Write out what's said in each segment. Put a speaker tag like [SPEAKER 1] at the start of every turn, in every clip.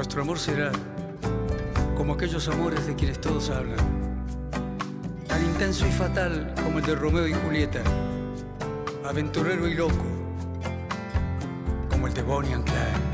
[SPEAKER 1] Nuestro amor será como aquellos amores de quienes todos hablan, tan intenso y fatal como el de Romeo y Julieta, aventurero y loco como el de Bonnie and Clyde.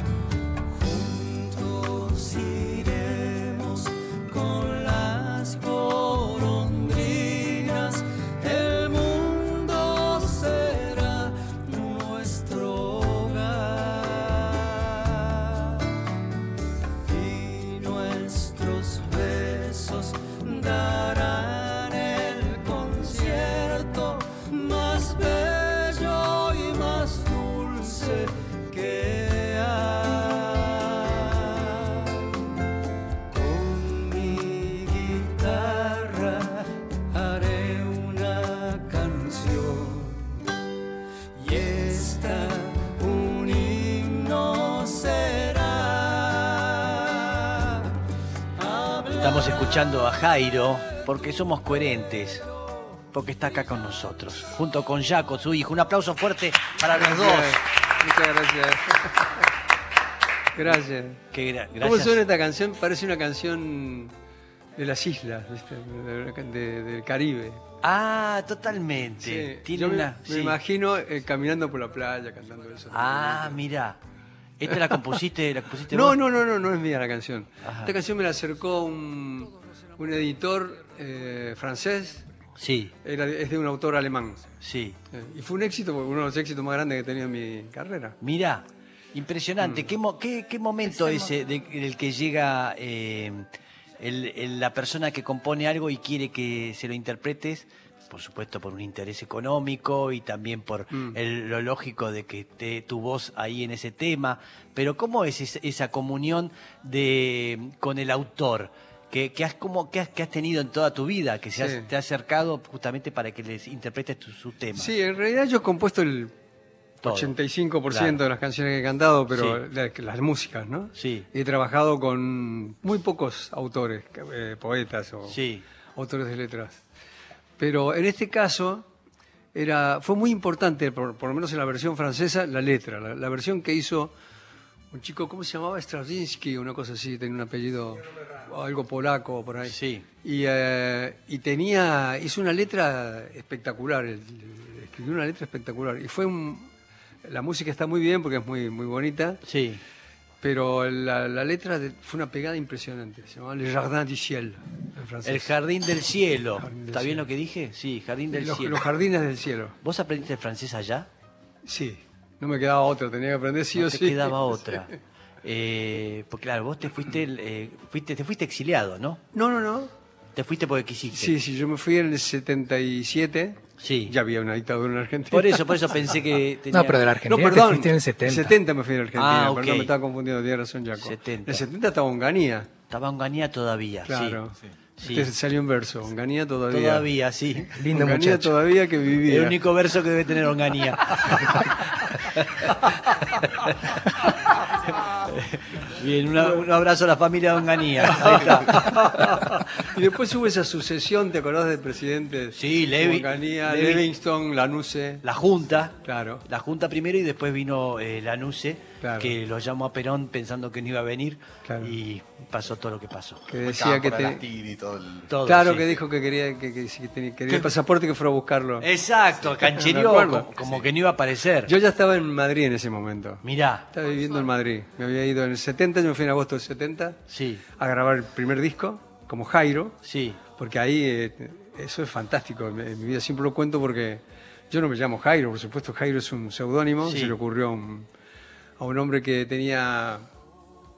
[SPEAKER 2] Estamos escuchando a Jairo porque somos coherentes, porque está acá con nosotros, junto con Jaco, su hijo. Un aplauso fuerte para los dos.
[SPEAKER 3] Muchas gracias. Gracias.
[SPEAKER 2] Gra-
[SPEAKER 3] ¿Cómo suena esta canción? Parece una canción de las islas, ¿viste? De- de- del Caribe.
[SPEAKER 2] Ah, totalmente.
[SPEAKER 3] Sí,
[SPEAKER 2] Tiene
[SPEAKER 3] yo
[SPEAKER 2] una.
[SPEAKER 3] me
[SPEAKER 2] sí.
[SPEAKER 3] imagino eh, caminando por la playa cantando eso.
[SPEAKER 2] Ah, mira. ¿Esta la compusiste, la compusiste
[SPEAKER 3] No,
[SPEAKER 2] vos?
[SPEAKER 3] no, no, no, no es mía la canción.
[SPEAKER 2] Ajá.
[SPEAKER 3] Esta canción me la acercó un, un editor eh, francés,
[SPEAKER 2] Sí,
[SPEAKER 3] era, es de un autor alemán.
[SPEAKER 2] sí.
[SPEAKER 3] Eh, Y fue un éxito, uno de los éxitos más grandes que he tenido en mi carrera.
[SPEAKER 2] Mira, impresionante.
[SPEAKER 3] Mm.
[SPEAKER 2] ¿Qué, qué- qué momento ese de- en el que llega eh, el- el- la persona que compone algo y quiere que se lo interpretes? Por supuesto, por un interés económico y también por
[SPEAKER 3] Mm.
[SPEAKER 2] el- lo lógico de que esté tu voz ahí en ese tema. Pero ¿cómo es esa, comunión de, con el autor? Que, que has, como, que, has, que has tenido en toda tu vida, que se has-
[SPEAKER 3] Sí.
[SPEAKER 2] te ha acercado justamente para que les interpretes tu- sus temas.
[SPEAKER 3] Sí, en realidad yo he compuesto el
[SPEAKER 2] Todo.
[SPEAKER 3] 85%
[SPEAKER 2] Claro.
[SPEAKER 3] de las canciones que he cantado, pero
[SPEAKER 2] Sí.
[SPEAKER 3] las músicas, ¿no?
[SPEAKER 2] Sí.
[SPEAKER 3] He trabajado con muy pocos autores, eh, poetas o
[SPEAKER 2] Sí.
[SPEAKER 3] autores de letras. Pero en este caso era, fue muy importante, por, por lo menos en la versión francesa, la letra. La, la versión que hizo un chico, ¿cómo se llamaba? Stravinsky, una cosa así, tenía un apellido, algo polaco por ahí.
[SPEAKER 2] Sí.
[SPEAKER 3] Y, eh, y tenía, hizo una letra espectacular, escribió una letra espectacular. Y fue un, la música está muy bien porque es muy, muy bonita,
[SPEAKER 2] Sí.
[SPEAKER 3] Pero la, la letra de- fue una pegada impresionante. Se llamaba Le Jardin du Ciel, en francés.
[SPEAKER 2] El jardín del cielo.
[SPEAKER 3] Jardín del
[SPEAKER 2] ¿Está bien
[SPEAKER 3] cielo.
[SPEAKER 2] lo que dije? Sí, jardín del
[SPEAKER 3] los,
[SPEAKER 2] cielo.
[SPEAKER 3] los jardines del cielo.
[SPEAKER 2] ¿Vos aprendiste francés allá?
[SPEAKER 3] Sí, no me quedaba otra, tenía que aprender sí
[SPEAKER 2] no
[SPEAKER 3] o
[SPEAKER 2] te
[SPEAKER 3] sí.
[SPEAKER 2] quedaba otra. Eh, porque claro, vos te fuiste, eh, fuiste, te fuiste exiliado, ¿no?
[SPEAKER 3] No, no, no.
[SPEAKER 2] Te fuiste porque quisiste.
[SPEAKER 3] Sí, sí, yo me fui en el 77.
[SPEAKER 2] Sí.
[SPEAKER 3] Ya había una dictadura en Argentina.
[SPEAKER 2] Por eso, por eso pensé que tenía...
[SPEAKER 4] No, pero de la
[SPEAKER 3] No,
[SPEAKER 4] Argentina te
[SPEAKER 3] perdón.
[SPEAKER 4] fuiste en el 70.
[SPEAKER 3] 70 me fui en Argentina,
[SPEAKER 2] Ah,
[SPEAKER 3] pero
[SPEAKER 2] ok.
[SPEAKER 3] no me estaba confundiendo, tiene razón, Jaco.
[SPEAKER 2] 70.
[SPEAKER 3] En el 70 estaba Onganía,
[SPEAKER 2] Estaba Onganía todavía,
[SPEAKER 3] claro.
[SPEAKER 2] sí. Sí.
[SPEAKER 3] Este salió en verso, Onganía todavía.
[SPEAKER 2] Todavía, sí.
[SPEAKER 4] Lindo
[SPEAKER 3] Onganía
[SPEAKER 4] muchacho.
[SPEAKER 3] todavía que vivía.
[SPEAKER 2] El único verso que debe tener Onganía. Bien, una- un abrazo a la familia de Onganía. Ahí está.
[SPEAKER 3] y después hubo esa sucesión, ¿te acordás del presidente?
[SPEAKER 2] Sí, Levi-
[SPEAKER 3] Onganía,
[SPEAKER 2] Levi-
[SPEAKER 3] Livingston, Lanuse.
[SPEAKER 2] La Junta.
[SPEAKER 3] Claro.
[SPEAKER 2] La Junta primero y después vino eh, Lanuse,
[SPEAKER 3] Claro.
[SPEAKER 2] que lo llamó a Perón pensando que no iba a venir
[SPEAKER 3] Claro.
[SPEAKER 2] y pasó todo lo que pasó.
[SPEAKER 3] Que decía que te...
[SPEAKER 5] y todo el...
[SPEAKER 2] Todo,
[SPEAKER 3] Claro,
[SPEAKER 2] sí.
[SPEAKER 3] que dijo que quería, que, que- que tenía, quería el pasaporte y que fuera a buscarlo.
[SPEAKER 2] Exacto, canchereó
[SPEAKER 3] acuerdo.
[SPEAKER 2] como, como que no iba a aparecer.
[SPEAKER 3] Yo ya estaba en Madrid en ese momento.
[SPEAKER 2] Mirá,
[SPEAKER 3] Estaba viviendo en Madrid. Me había ido en el 70, yo me fui en agosto del 70
[SPEAKER 2] sí,
[SPEAKER 3] a grabar el primer disco como Jairo,
[SPEAKER 2] sí,
[SPEAKER 3] porque ahí eh, eso es fantástico. En en mi vida siempre lo cuento porque yo no me llamo Jairo, por supuesto Jairo es un seudónimo,
[SPEAKER 2] Sí.
[SPEAKER 3] se le ocurrió a un, a un hombre que tenía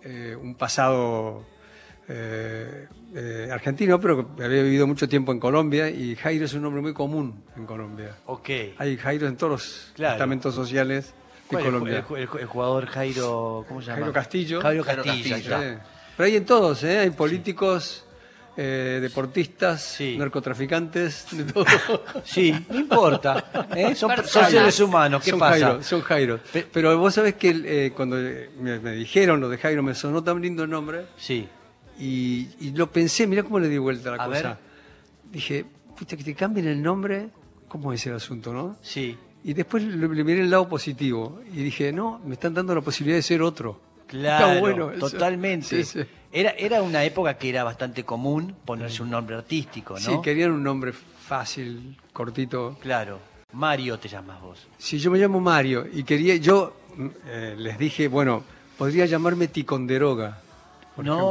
[SPEAKER 3] eh, un pasado eh, eh, argentino, pero que había vivido mucho tiempo en Colombia y Jairo es un nombre muy común en Colombia.
[SPEAKER 2] ok.
[SPEAKER 3] Hay Jairo en todos los
[SPEAKER 2] Claro.
[SPEAKER 3] estamentos sociales de
[SPEAKER 2] ¿Cuál es el,
[SPEAKER 3] Colombia.
[SPEAKER 2] el- el- el jugador Jairo, ¿cómo se llama?
[SPEAKER 3] Jairo Castillo.
[SPEAKER 2] Jairo
[SPEAKER 5] Jairo
[SPEAKER 2] Castillo.
[SPEAKER 3] Pero hay en todos, ¿eh? Hay políticos, eh, deportistas,
[SPEAKER 2] Sí.
[SPEAKER 3] narcotraficantes, de todo.
[SPEAKER 2] Sí, no importa. ¿eh? Son, son seres humanos, ¿qué
[SPEAKER 3] son
[SPEAKER 2] pasa?
[SPEAKER 3] Jairo, son Jairo.
[SPEAKER 2] Pe-
[SPEAKER 3] Pero vos sabés que eh, cuando me, me dijeron lo de Jairo me sonó tan lindo el nombre
[SPEAKER 2] Sí,
[SPEAKER 3] y, y lo pensé, mirá cómo le di vuelta a la
[SPEAKER 2] A
[SPEAKER 3] cosa.
[SPEAKER 2] ver.
[SPEAKER 3] Dije, pucha, que te cambien el nombre, ¿cómo es el asunto, no?
[SPEAKER 2] sí.
[SPEAKER 3] Y después le, le miré el lado positivo y dije, no, me están dando la posibilidad de ser otro.
[SPEAKER 2] Claro,
[SPEAKER 3] bueno eso.
[SPEAKER 2] totalmente.
[SPEAKER 3] Sí, sí.
[SPEAKER 2] Era, era una época que era bastante común ponerse un nombre artístico, ¿no?
[SPEAKER 3] Sí, querían un nombre fácil, cortito.
[SPEAKER 2] Claro. Mario te llamas vos.
[SPEAKER 3] Si yo me llamo Mario y quería, yo mm, eh, les dije, bueno, podría llamarme Ticonderoga. por ejemplo.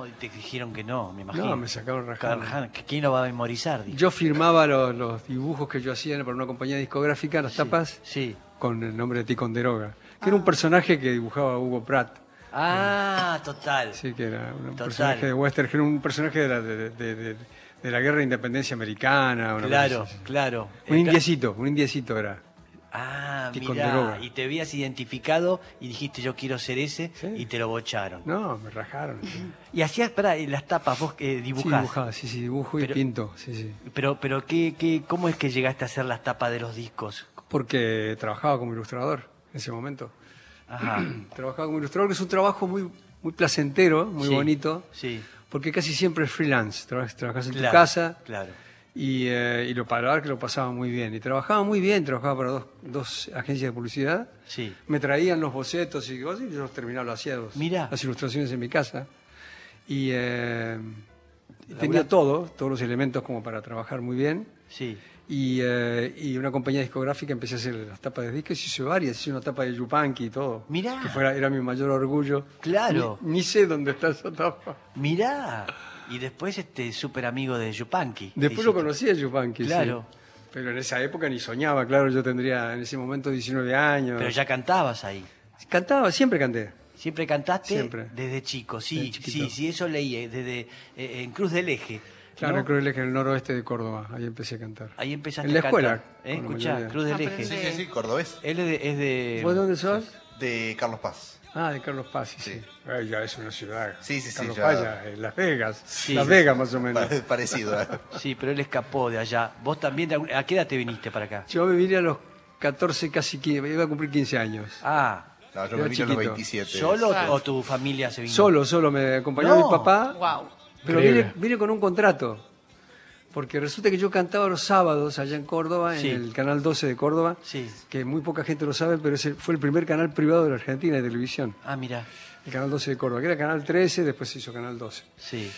[SPEAKER 2] no, y te dijeron que no, me imagino.
[SPEAKER 3] No, me sacaron rajando.
[SPEAKER 2] ¿Quién lo va a memorizar? Dijo.
[SPEAKER 3] Yo firmaba los, los dibujos que yo hacía para una compañía discográfica, las tapas,
[SPEAKER 2] Sí.
[SPEAKER 3] con el nombre de Ticonderoga, que era un personaje que dibujaba Hugo Pratt.
[SPEAKER 2] Ah, total.
[SPEAKER 3] Sí, que era un
[SPEAKER 2] Total.
[SPEAKER 3] personaje de western, era un personaje de la, de, de- de- de la guerra de independencia americana. una
[SPEAKER 2] Claro,
[SPEAKER 3] cosa
[SPEAKER 2] claro.
[SPEAKER 3] Un
[SPEAKER 2] Eh,
[SPEAKER 3] indiecito, un indiecito era.
[SPEAKER 2] Ah, mira, y te habías identificado y dijiste yo quiero ser ese
[SPEAKER 3] Sí.
[SPEAKER 2] y te lo bocharon.
[SPEAKER 3] No, me rajaron.
[SPEAKER 2] Y hacías, para las tapas, vos eh,
[SPEAKER 3] Sí,
[SPEAKER 2] dibujás.
[SPEAKER 3] dibujaba, sí, sí, dibujo y
[SPEAKER 2] Pero-
[SPEAKER 3] pinto, sí, sí.
[SPEAKER 2] Pero, pero ¿qué, qué, ¿cómo es que llegaste a hacer las tapas de los discos?
[SPEAKER 3] Porque trabajaba como ilustrador en ese momento.
[SPEAKER 2] Ajá.
[SPEAKER 3] Trabajaba como ilustrador, que es un trabajo muy, muy placentero, muy
[SPEAKER 2] Sí,
[SPEAKER 3] bonito,
[SPEAKER 2] Sí.
[SPEAKER 3] porque casi siempre es freelance. Trabajas, trabajas en
[SPEAKER 2] Claro,
[SPEAKER 3] tu casa
[SPEAKER 2] Claro.
[SPEAKER 3] y, eh, y lo para que lo pasaba muy bien. Y trabajaba muy bien, trabajaba para dos, dos agencias de publicidad.
[SPEAKER 2] Sí.
[SPEAKER 3] Me traían los bocetos y cosas, y yo los terminaba, lo hacía
[SPEAKER 2] Mirá.
[SPEAKER 3] las ilustraciones en mi casa. Y eh, tenía todo, todos los elementos como para trabajar muy bien.
[SPEAKER 2] Sí.
[SPEAKER 3] Y, eh, y una compañía discográfica empecé a hacer las tapas de discos, hice varias, hice una tapa de Yupanqui y todo.
[SPEAKER 2] Mirá.
[SPEAKER 3] Que fuera, era mi mayor orgullo.
[SPEAKER 2] Claro.
[SPEAKER 3] Ni, ni sé dónde está esa tapa.
[SPEAKER 2] Mirá. Y después este súper amigo de Yupanqui.
[SPEAKER 3] Después lo conocí a Yupanqui, sí.
[SPEAKER 2] Claro.
[SPEAKER 3] Pero en esa época ni soñaba, claro, yo tendría en ese momento 19 años.
[SPEAKER 2] Pero ya cantabas ahí.
[SPEAKER 3] Cantaba, siempre canté.
[SPEAKER 2] Siempre cantaste
[SPEAKER 3] Siempre.
[SPEAKER 2] desde chico, sí,
[SPEAKER 3] Desde
[SPEAKER 2] sí, sí, eso leí, eh, desde eh, en Cruz del Eje.
[SPEAKER 3] Claro,
[SPEAKER 2] ¿no?
[SPEAKER 3] creo que en el noroeste de Córdoba, ahí empecé a cantar.
[SPEAKER 2] Ahí empezaste
[SPEAKER 3] En la
[SPEAKER 2] a
[SPEAKER 3] escuela,
[SPEAKER 2] cantar. ¿Eh? Escuchá. Cruz del
[SPEAKER 4] Aprende.
[SPEAKER 2] Eje.
[SPEAKER 4] Sí, sí, sí, cordobés.
[SPEAKER 2] Él es de, es de-
[SPEAKER 3] ¿Vos de dónde sos?
[SPEAKER 4] De Carlos Paz.
[SPEAKER 3] Ah, de Carlos Paz, sí.
[SPEAKER 4] Sí.
[SPEAKER 3] sí. Ay, ya es una ciudad.
[SPEAKER 4] Sí, sí, sí,
[SPEAKER 3] Carlos
[SPEAKER 4] ya-
[SPEAKER 3] Paz, ya, en Las Vegas.
[SPEAKER 2] Sí.
[SPEAKER 3] Las Vegas, más o menos.
[SPEAKER 4] Pare- Parecido. ¿eh?
[SPEAKER 2] Sí, pero él escapó de allá. ¿Vos también? ¿A qué edad te viniste para acá?
[SPEAKER 3] Yo me vine a los 14, casi 15, iba a cumplir 15 años.
[SPEAKER 2] Ah,
[SPEAKER 4] No, yo me vine a los
[SPEAKER 3] chiquito.
[SPEAKER 4] 27.
[SPEAKER 2] ¿solo o tu familia se vino?
[SPEAKER 3] Solo, solo, me acompañó
[SPEAKER 2] No.
[SPEAKER 3] mi papá,
[SPEAKER 6] Wow.
[SPEAKER 3] Pero vine, vine con un contrato. Porque resulta que yo cantaba los sábados allá en Córdoba,
[SPEAKER 2] Sí.
[SPEAKER 3] en el canal 12 de Córdoba,
[SPEAKER 2] Sí.
[SPEAKER 3] que muy poca gente lo sabe, pero ese fue el primer canal privado de la Argentina de televisión.
[SPEAKER 2] Ah, mira,
[SPEAKER 3] El canal 12 de Córdoba, que era canal 13, después se hizo canal 12.
[SPEAKER 2] sí.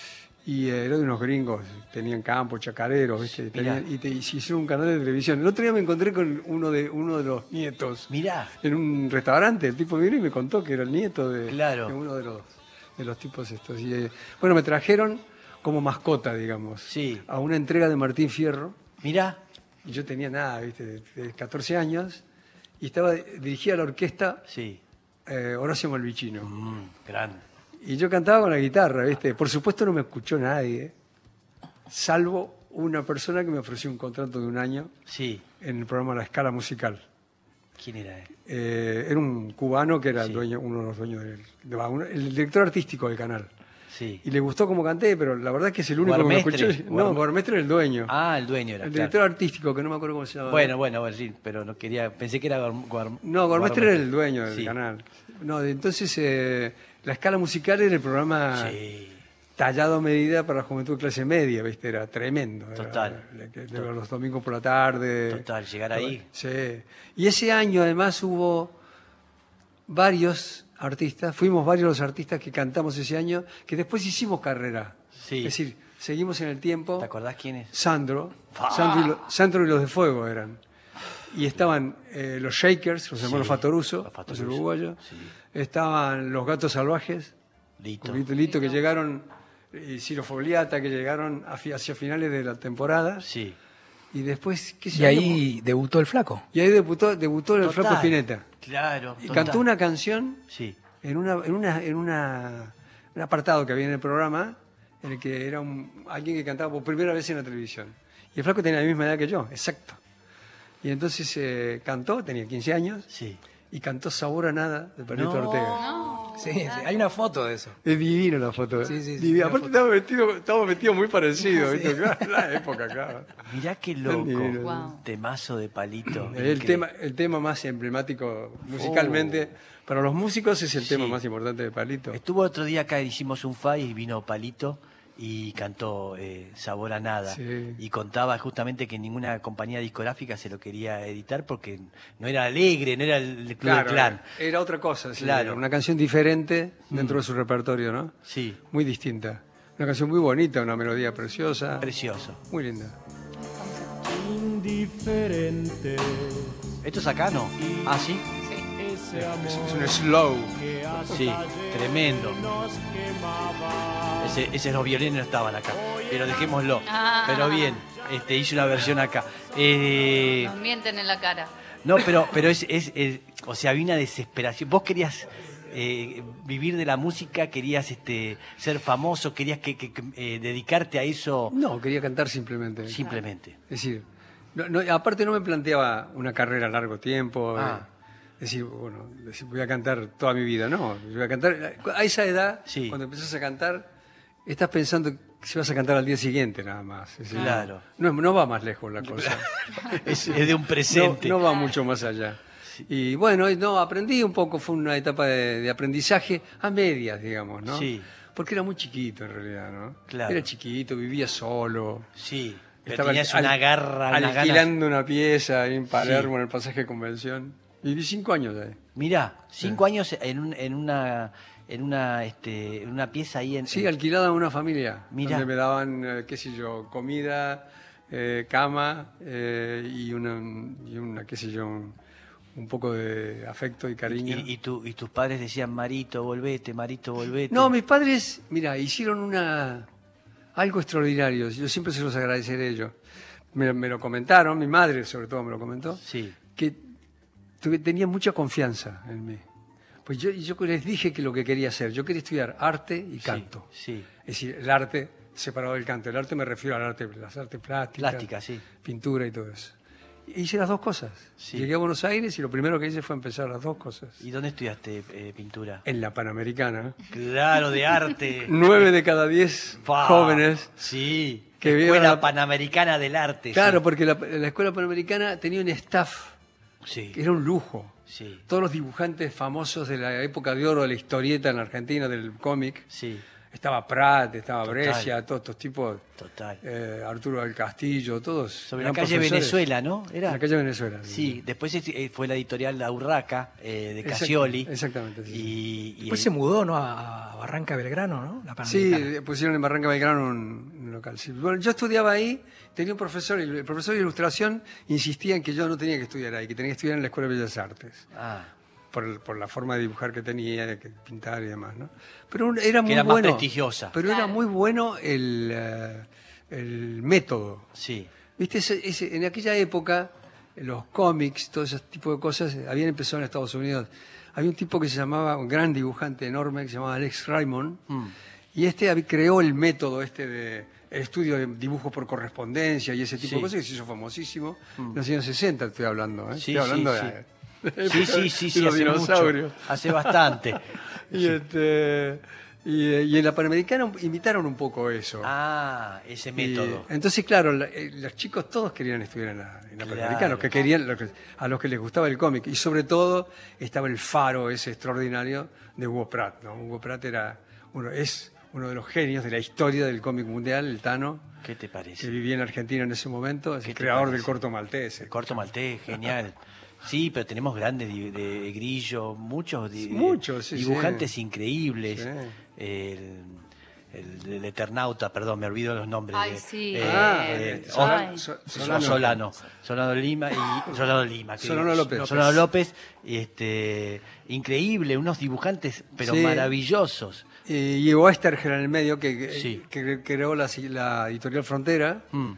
[SPEAKER 3] Y eh, era de unos gringos, tenían campo, chacareros, ¿viste? Tenían- y, te, y se hicieron un canal de televisión. El otro día me encontré con uno de, uno de los nietos
[SPEAKER 2] Mirá,
[SPEAKER 3] en un restaurante. El tipo vino y me contó que era el nieto de,
[SPEAKER 2] Claro.
[SPEAKER 3] de uno de los, de los tipos estos. Y, eh, bueno, me trajeron como mascota, digamos,
[SPEAKER 2] Sí.
[SPEAKER 3] a una entrega de Martín Fierro.
[SPEAKER 2] mirá.
[SPEAKER 3] Y yo tenía nada, ¿viste? De, de 14 años. Y estaba dirigida la orquesta
[SPEAKER 2] Sí.
[SPEAKER 3] eh, Horacio Malvicino.
[SPEAKER 2] Mm, grande.
[SPEAKER 3] Y yo cantaba con la guitarra, ¿viste? Por supuesto no me escuchó nadie, salvo una persona que me ofreció un contrato de un año
[SPEAKER 2] Sí.
[SPEAKER 3] en el programa La Escala Musical.
[SPEAKER 2] ¿Quién era él?
[SPEAKER 3] Eh, era un cubano que era el dueño, uno de los dueños del, de- va, uno- el director artístico del canal.
[SPEAKER 2] Sí.
[SPEAKER 3] Y le gustó como canté, pero la verdad es que es el único que me
[SPEAKER 2] Guarmestre.
[SPEAKER 3] escuchó. No,
[SPEAKER 2] Guarm-
[SPEAKER 3] Guarmestre era el dueño.
[SPEAKER 2] Ah, el dueño era.
[SPEAKER 3] el
[SPEAKER 2] claro.
[SPEAKER 3] director artístico, que no me acuerdo cómo se llama.
[SPEAKER 2] Bueno, bueno, bueno, sí, pero no quería, pensé que era Guarm- Guarm-
[SPEAKER 3] No, Guarmestre era el dueño del
[SPEAKER 2] Sí.
[SPEAKER 3] canal. No, entonces eh, La Escala Musical era el programa...
[SPEAKER 2] Sí.
[SPEAKER 3] Tallado a medida para la juventud de clase media, ¿viste? Era tremendo.
[SPEAKER 2] Total.
[SPEAKER 3] de los domingos por la tarde.
[SPEAKER 2] Total, llegar ahí.
[SPEAKER 3] Sí. Y ese año además hubo varios artistas, fuimos varios los artistas que cantamos ese año, que después hicimos carrera.
[SPEAKER 2] Sí.
[SPEAKER 3] Es decir, seguimos en el tiempo.
[SPEAKER 2] ¿Te acordás quién es?
[SPEAKER 3] Sandro. Sandro y, lo- Sandro y los de Fuego eran. Y estaban eh, los Shakers, los hermanos
[SPEAKER 2] Sí,
[SPEAKER 3] Fatoruso,
[SPEAKER 2] los
[SPEAKER 3] uruguayos.
[SPEAKER 2] sí.
[SPEAKER 3] Estaban los Gatos Salvajes,
[SPEAKER 2] Lito.
[SPEAKER 3] Lito, Lito, que llegaron, y Ciro Fogliata, que llegaron hacia finales de la temporada.
[SPEAKER 2] Sí.
[SPEAKER 3] Y después, ¿qué sé
[SPEAKER 5] Y ahí debutó el flaco.
[SPEAKER 3] Y ahí debutó, debutó el
[SPEAKER 2] Total.
[SPEAKER 3] Flaco Spinetta.
[SPEAKER 2] Claro.
[SPEAKER 3] Y
[SPEAKER 2] total.
[SPEAKER 3] cantó una canción
[SPEAKER 2] Sí.
[SPEAKER 3] en, una, en, una, en una, un apartado que había en el programa, en el que era un, alguien que cantaba por primera vez en la televisión. Y el flaco tenía la misma edad que yo, exacto. Y entonces eh, cantó, tenía 15 años,
[SPEAKER 2] Sí.
[SPEAKER 3] y cantó Sabor a Nada de Palito
[SPEAKER 2] No.
[SPEAKER 3] Ortega.
[SPEAKER 5] Sí, sí, hay una foto de eso.
[SPEAKER 3] Es divino la foto.
[SPEAKER 5] Sí, sí, sí,
[SPEAKER 3] Aparte
[SPEAKER 5] foto.
[SPEAKER 3] estaba vestido, estaba vestido muy parecido, ¿viste? Claro, la época, claro.
[SPEAKER 2] Mirá qué loco.
[SPEAKER 6] Wow.
[SPEAKER 2] Temazo de palito.
[SPEAKER 3] El tema, el tema más emblemático musicalmente, para los músicos es el tema
[SPEAKER 2] Oh. Sí.
[SPEAKER 3] más importante de Palito.
[SPEAKER 2] Estuvo otro día acá, hicimos un FA y vino Palito y cantó eh, Sabor a Nada.
[SPEAKER 3] Sí.
[SPEAKER 2] Y contaba justamente que ninguna compañía discográfica se lo quería editar porque no era alegre, no era el Club
[SPEAKER 3] Claro,
[SPEAKER 2] del Clan.
[SPEAKER 3] era otra cosa, sí,
[SPEAKER 2] Claro.
[SPEAKER 3] una canción diferente dentro de su repertorio, ¿no?
[SPEAKER 2] Sí,
[SPEAKER 3] Muy distinta. Una canción muy bonita, una melodía preciosa.
[SPEAKER 2] precioso.
[SPEAKER 3] Muy linda.
[SPEAKER 6] indiferente.
[SPEAKER 2] ¿Esto es acá, no? Ah, sí.
[SPEAKER 3] Es, es un slow.
[SPEAKER 2] Sí, tremendo.
[SPEAKER 6] nos quemaba.
[SPEAKER 2] Ese, ese los violines no estaban acá, pero dejémoslo.
[SPEAKER 7] Ah.
[SPEAKER 2] Pero bien, este, hice una versión acá. Eh,
[SPEAKER 7] Nos mienten en la cara.
[SPEAKER 2] no, pero, pero es, es, es- o sea, había una desesperación. Vos querías eh, vivir de la música, querías este, ser famoso, querías que, que- que, eh, dedicarte a eso
[SPEAKER 3] No, quería cantar simplemente.
[SPEAKER 2] simplemente.
[SPEAKER 3] Es decir, no- no, aparte no me planteaba una carrera a largo tiempo.
[SPEAKER 2] Ah.
[SPEAKER 3] eh, decir, bueno, decir, voy a cantar toda mi vida. No, voy a cantar. A esa edad,
[SPEAKER 2] Sí.
[SPEAKER 3] cuando empezás a cantar, estás pensando que si vas a cantar al día siguiente nada más. Es
[SPEAKER 2] Claro.
[SPEAKER 3] No, no va más lejos la cosa.
[SPEAKER 2] Es, es de un presente.
[SPEAKER 3] No, no va mucho más allá. Y bueno, no, aprendí un poco, fue una etapa de, de aprendizaje a medias, digamos, ¿no?
[SPEAKER 2] Sí.
[SPEAKER 3] Porque era muy chiquito en realidad, ¿no?
[SPEAKER 2] Claro.
[SPEAKER 3] Era chiquito, vivía solo.
[SPEAKER 2] Sí, pero
[SPEAKER 3] Estaba
[SPEAKER 2] tenías
[SPEAKER 3] al-
[SPEAKER 2] una garra, una ganas.
[SPEAKER 3] alquilando una pieza ahí en Palermo,
[SPEAKER 2] Sí.
[SPEAKER 3] en el pasaje de convención. Viví cinco años ahí.
[SPEAKER 2] Mirá, cinco años en, un- en una en una este en una pieza ahí en
[SPEAKER 3] Sí,
[SPEAKER 2] en-
[SPEAKER 3] alquilada a una familia.
[SPEAKER 2] Mirá.
[SPEAKER 3] Donde me daban, eh, qué sé yo, comida, eh, cama eh, y, una, y una, qué sé yo, un, un poco de afecto y cariño.
[SPEAKER 2] y, y tu- y tus padres decían Marito, volvete, Marito, volvete.
[SPEAKER 3] No, mis padres, mira, hicieron una algo extraordinario. Yo siempre se los agradeceré ellos. Me, me lo comentaron, mi madre sobre todo me lo comentó,
[SPEAKER 2] Sí,
[SPEAKER 3] que tuve- tenía mucha confianza en mí. Pues yo, yo les dije que lo que quería hacer, yo quería estudiar arte y canto.
[SPEAKER 2] Sí,
[SPEAKER 3] Es decir, el arte separado del canto. El arte me refiero al arte, las artes plásticas,
[SPEAKER 2] Plástica, sí.
[SPEAKER 3] pintura y todo eso. Hice las dos cosas.
[SPEAKER 2] Sí.
[SPEAKER 3] Llegué a Buenos Aires y lo primero que hice fue empezar las dos cosas.
[SPEAKER 2] ¿Y dónde estudiaste eh, pintura?
[SPEAKER 3] En la Panamericana.
[SPEAKER 2] Claro, de arte.
[SPEAKER 3] Nueve de cada diez
[SPEAKER 2] Pa.
[SPEAKER 3] jóvenes
[SPEAKER 2] Sí,
[SPEAKER 3] que
[SPEAKER 2] Escuela
[SPEAKER 3] vieron
[SPEAKER 2] Panamericana del Arte.
[SPEAKER 3] Claro,
[SPEAKER 2] sí.
[SPEAKER 3] porque la, la escuela panamericana tenía un staff
[SPEAKER 2] Sí,
[SPEAKER 3] que era un lujo.
[SPEAKER 2] Sí,
[SPEAKER 3] Todos los dibujantes famosos de la época de oro de la historieta en la Argentina, del cómic.
[SPEAKER 2] sí,
[SPEAKER 3] Estaba Prat, estaba
[SPEAKER 2] Total.
[SPEAKER 3] Brescia, todos estos tipos,
[SPEAKER 2] total.
[SPEAKER 3] eh, Arturo del Castillo, todos.
[SPEAKER 2] Sobre la calle
[SPEAKER 3] profesores.
[SPEAKER 2] Venezuela, ¿no? Era.
[SPEAKER 3] La calle Venezuela.
[SPEAKER 2] Sí, después es- eh, fue la editorial La Urraca eh, de Casioli.
[SPEAKER 3] exactamente, sí,
[SPEAKER 2] Y, y
[SPEAKER 5] Después
[SPEAKER 2] el-
[SPEAKER 5] se mudó, ¿no? A Barranca Belgrano, ¿no? La
[SPEAKER 3] Sí, pusieron en Barranca Belgrano un local. Bueno, yo estudiaba ahí, tenía un profesor, y el profesor de ilustración insistía en que yo no tenía que estudiar ahí, que tenía que estudiar en la Escuela de Bellas Artes.
[SPEAKER 2] Ah,
[SPEAKER 3] por, el- por la forma de dibujar que tenía, de que pintar y demás, ¿no? Pero un- era muy
[SPEAKER 2] era más
[SPEAKER 3] bueno.
[SPEAKER 2] prestigiosa.
[SPEAKER 3] Pero era muy bueno el, eh, el método.
[SPEAKER 2] sí,
[SPEAKER 3] Viste, Ese- ese- en aquella época, los cómics, todo ese tipo de cosas, habían empezado en Estados Unidos. Había un tipo que se llamaba, un gran dibujante enorme, que se llamaba Alex Raymond,
[SPEAKER 2] Mm.
[SPEAKER 3] y este creó el método este de el estudio de dibujo por correspondencia y ese tipo
[SPEAKER 2] Sí.
[SPEAKER 3] de cosas que se hizo famosísimo. En los años 60 estoy hablando, ¿eh?
[SPEAKER 2] Sí,
[SPEAKER 3] estoy hablando
[SPEAKER 2] sí,
[SPEAKER 3] de,
[SPEAKER 2] sí, sí, sí,
[SPEAKER 3] de
[SPEAKER 2] sí,
[SPEAKER 3] los
[SPEAKER 2] hace mucho.
[SPEAKER 3] dinosaurios.
[SPEAKER 2] Hace bastante.
[SPEAKER 3] Y, este, y, y en la Panamericana imitaron un poco eso.
[SPEAKER 2] Ah, ese
[SPEAKER 3] Y,
[SPEAKER 2] método.
[SPEAKER 3] entonces, claro, la- eh, los chicos todos querían estudiar en la, en la
[SPEAKER 2] Claro.
[SPEAKER 3] Panamericana, los que querían, los que- a los que les gustaba el cómic. Y sobre todo estaba el faro ese extraordinario de Hugo Pratt. ¿no? Hugo Pratt era uno, es uno de los genios de la historia del cómic mundial, el Tano,
[SPEAKER 2] ¿Qué te
[SPEAKER 3] que
[SPEAKER 2] parece?
[SPEAKER 3] vivía en Argentina en ese momento, es
[SPEAKER 2] ¿Qué
[SPEAKER 3] el creador
[SPEAKER 2] parece?
[SPEAKER 3] del corto maltés.
[SPEAKER 2] El corto maltés, genial. Sí, pero tenemos grandes de, Grillo, muchos, di-
[SPEAKER 3] Muchos, sí,
[SPEAKER 2] dibujantes
[SPEAKER 3] sí.
[SPEAKER 2] increíbles.
[SPEAKER 3] Sí.
[SPEAKER 2] El, el Eternauta, perdón, me olvido los nombres.
[SPEAKER 7] Ay,
[SPEAKER 2] de-
[SPEAKER 7] sí.
[SPEAKER 2] eh,
[SPEAKER 3] Ah,
[SPEAKER 2] eh,
[SPEAKER 3] So-
[SPEAKER 2] Solano.
[SPEAKER 3] Solano.
[SPEAKER 2] Solano. Lima y Solano Lima. que-
[SPEAKER 3] Solano López.
[SPEAKER 2] Solano López, este, increíble, unos dibujantes, pero
[SPEAKER 3] Sí.
[SPEAKER 2] Maravillosos.
[SPEAKER 3] Y llegó Esterger en el medio, que, que-
[SPEAKER 2] Sí.
[SPEAKER 3] que creó la, la editorial Frontera.
[SPEAKER 2] Mm,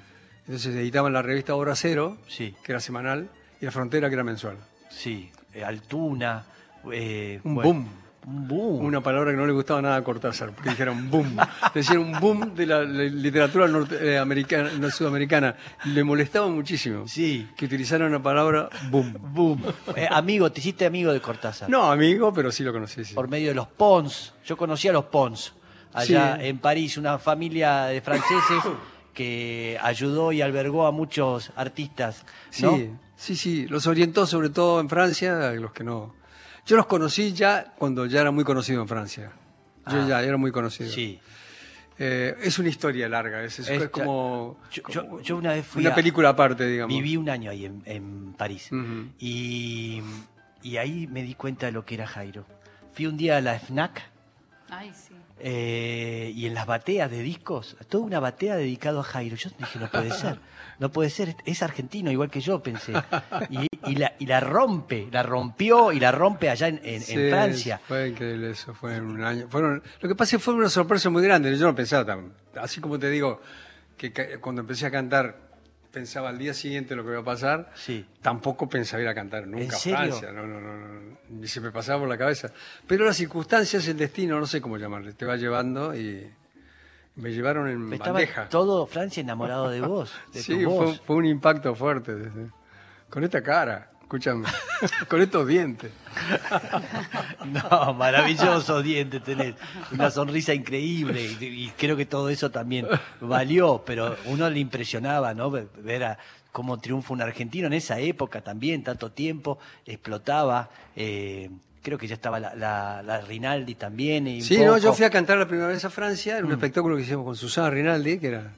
[SPEAKER 3] Entonces editaban la revista Hora Cero,
[SPEAKER 2] sí,
[SPEAKER 3] que era semanal, y la Frontera, que era mensual.
[SPEAKER 2] sí. Eh, Altuna. eh,
[SPEAKER 3] Un
[SPEAKER 2] bueno,
[SPEAKER 3] boom.
[SPEAKER 2] Boom.
[SPEAKER 3] Una palabra que no le gustaba nada a Cortázar, porque dijeron boom. Decían un boom de la, la literatura norte- eh, americana, no, sudamericana. Le molestaba muchísimo
[SPEAKER 2] Sí.
[SPEAKER 3] que utilizaran una palabra boom.
[SPEAKER 2] Boom. Eh, amigo, te hiciste amigo de Cortázar.
[SPEAKER 3] No, amigo, pero sí lo conocí. sí.
[SPEAKER 2] Por medio de los Pons. Yo conocía a los Pons. Allá
[SPEAKER 3] Sí.
[SPEAKER 2] en París, una familia de franceses que ayudó y albergó a muchos artistas. ¿no?
[SPEAKER 3] Sí, sí, sí. Los orientó sobre todo en Francia, a los que no. Yo los conocí ya cuando ya era muy conocido en Francia. Yo
[SPEAKER 2] Ah.
[SPEAKER 3] ya era muy conocido.
[SPEAKER 2] Sí.
[SPEAKER 3] Eh, es una historia larga, es, es
[SPEAKER 2] Esta-
[SPEAKER 3] como,
[SPEAKER 2] Yo,
[SPEAKER 3] como
[SPEAKER 2] yo- yo una vez fui
[SPEAKER 3] una
[SPEAKER 2] a-
[SPEAKER 3] película aparte, digamos.
[SPEAKER 2] Viví un año ahí en, en París. Y, y ahí me di cuenta de lo que era Jairo. Fui un día a la FNAC
[SPEAKER 7] Ay, sí.
[SPEAKER 2] Eh, y en las bateas de discos, toda una batea dedicado a Jairo. Yo dije, no puede ser, no puede ser, es argentino igual que yo, pensé. Y, y la, y la rompe, la rompió y la rompe allá en, en- en
[SPEAKER 3] Sí,
[SPEAKER 2] Francia.
[SPEAKER 3] Fue increíble eso, fue en un año. Fueron, lo que pasa es que fue una sorpresa muy grande, yo no pensaba tan. Así como te digo, que cuando empecé a cantar pensaba al día siguiente lo que iba a pasar,
[SPEAKER 2] Sí.
[SPEAKER 3] tampoco pensaba ir a cantar nunca
[SPEAKER 2] ¿En
[SPEAKER 3] a
[SPEAKER 2] serio?
[SPEAKER 3] Francia, no, no, no, no, ni se me pasaba por la cabeza. Pero las circunstancias, el destino, no sé cómo llamarle, te va llevando y me llevaron en
[SPEAKER 2] Estaba
[SPEAKER 3] bandeja.
[SPEAKER 2] todo Francia enamorado de vos, de
[SPEAKER 3] Sí,
[SPEAKER 2] tu
[SPEAKER 3] fue,
[SPEAKER 2] voz.
[SPEAKER 3] fue un impacto fuerte. Con esta cara, escúchame, con estos dientes.
[SPEAKER 2] No, maravillosos dientes tenés, una sonrisa increíble y, y creo que todo eso también valió, pero uno le impresionaba, ¿no? Ver, a cómo triunfa un argentino en esa época también, tanto tiempo, explotaba. eh, creo que ya estaba la, la- la Rinaldi también. Y
[SPEAKER 3] Sí, no, yo.
[SPEAKER 2] Mm.
[SPEAKER 3] fui a cantar la primera vez a Francia, en un espectáculo que hicimos con Susana Rinaldi, que era.